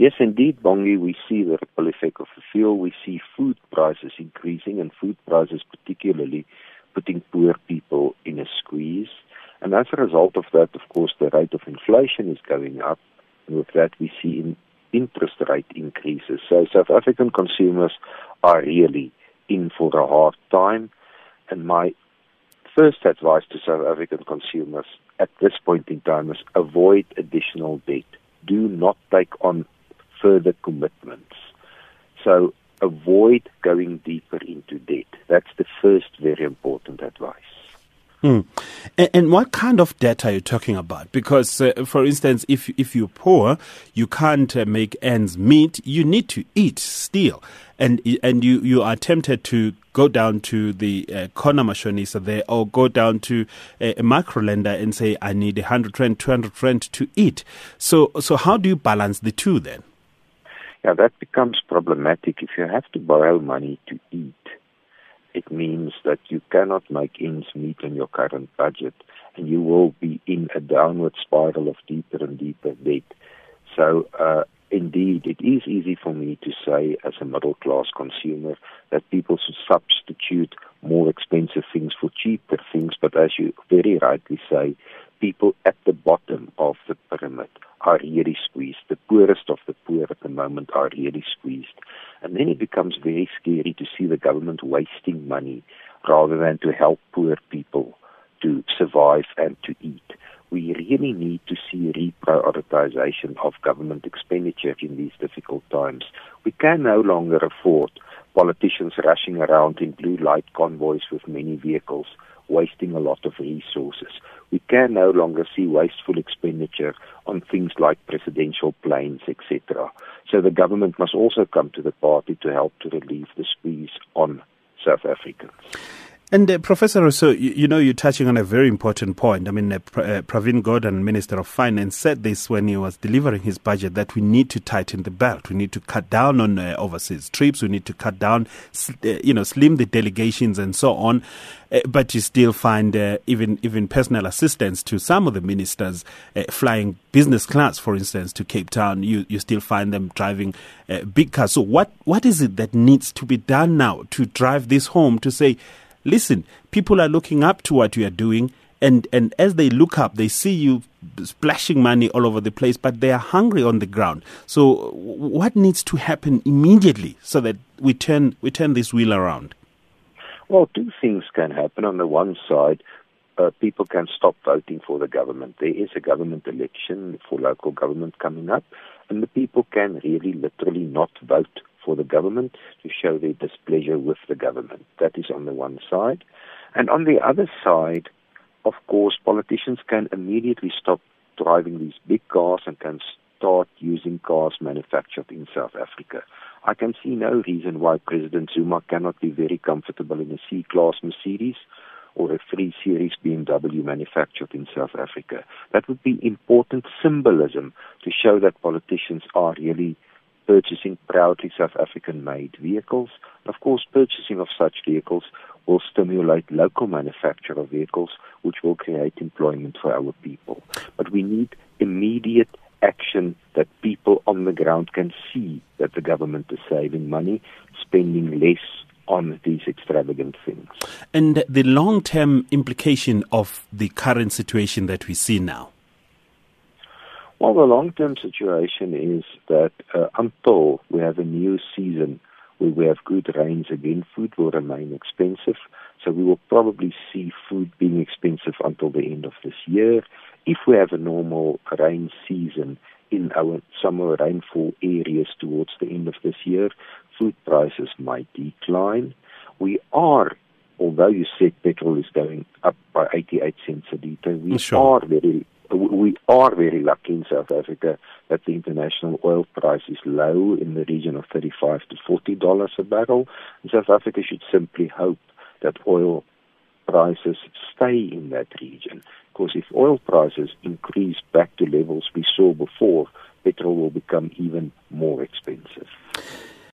Yes, indeed, Bongi, we see the ripple effect of the fuel. We see food prices increasing and food prices particularly putting poor people in a squeeze. And as a result of that, of course, the rate of inflation is going up. And with that, we see in interest rate increases. So South African consumers are really in for a hard time. And my first advice to South African consumers at this point in time is avoid additional debt. Do not take on further commitments. So avoid going deeper into debt. That's the first very important advice. Hmm. And, and, what kind of debt are you talking about? Because, uh, for instance, if if you're poor, you can't uh, make ends meet. You need to eat still, and and you, you are tempted to go down to the uh, corner mashonisa there, or go down to a, a macro lender and say, "I need a hundred rand, two hundred rand to eat." So so how do you balance the two then? Yeah, that becomes problematic if you have to borrow money to eat it means that you cannot make ends meet on your current budget and you will be in a downward spiral of deeper and deeper debt. So, uh, indeed, it is easy for me to say as a middle class consumer that people should substitute more expensive things for cheaper things, but as you very rightly say, people at the bottom of the pyramid are really squeezed. The poorest of the poor at the moment are really squeezed. And then it becomes very scary to see the government wasting money rather than to help poor people to survive and to eat. We really need to see reprioritization of government expenditure in these difficult times. We can no longer afford politicians rushing around in blue light convoys with many vehicles wasting a lot of resources. We can no longer see wasteful expenditure on things like presidential planes, etc. So the government must also come to the party to help to relieve the squeeze on South Africans. And uh, Professor Rossouw, you, you, know, you're touching on a very important point. I mean, uh, uh, Pravin Gordhan, Minister of Finance, said this when he was delivering his budget that we need to tighten the belt. We need to cut down on uh, overseas trips. We need to cut down, uh, you know, slim the delegations and so on. Uh, but you still find even even personal assistants to some of the ministers flying business class, for instance, to Cape Town. You you still find them driving big cars. So what what is it that needs to be done now to drive this home to say? Listen, people are looking up to what you are doing. And, and as they look up, they see you splashing money all over the place, but they are hungry on the ground. So, what needs to happen immediately so that we turn, we turn this wheel around? Well, two things can happen. On the one side, uh, people can stop voting for the government. There is a government election for local government coming up, and the people can really literally not vote for the government to show their displeasure with the government. That is on the one side. And on the other side, of course, politicians can immediately stop driving these big cars and can start using cars manufactured in South Africa. I can see no reason why President Zuma cannot be very comfortable in a C Class Mercedes or a 3 Series BMW manufactured in South Africa. That would be important symbolism to show that politicians are really purchasing proudly South African made vehicles. Of course, purchasing of such vehicles will stimulate local manufacture of vehicles, which will create employment for our people. But we need immediate action that people on the ground can see that the government is saving money, spending less on these extravagant things. And the long term implication of the current situation that we see now? Well, the long-term situation is that uh, until we have a new season where we have good rains again, food will remain expensive. So we will probably see food being expensive until the end of this year. If we have a normal rain season in our summer rainfall areas towards the end of this year, food prices might decline. We are although you said petrol is going up by 88 cents a litre, we sure. are very we are very lucky in South Africa that the international oil price is low in the region of 35 to 40 dollars a barrel. And South Africa should simply hope that oil prices stay in that region. Because if oil prices increase back to levels we saw before, petrol will become even more expensive.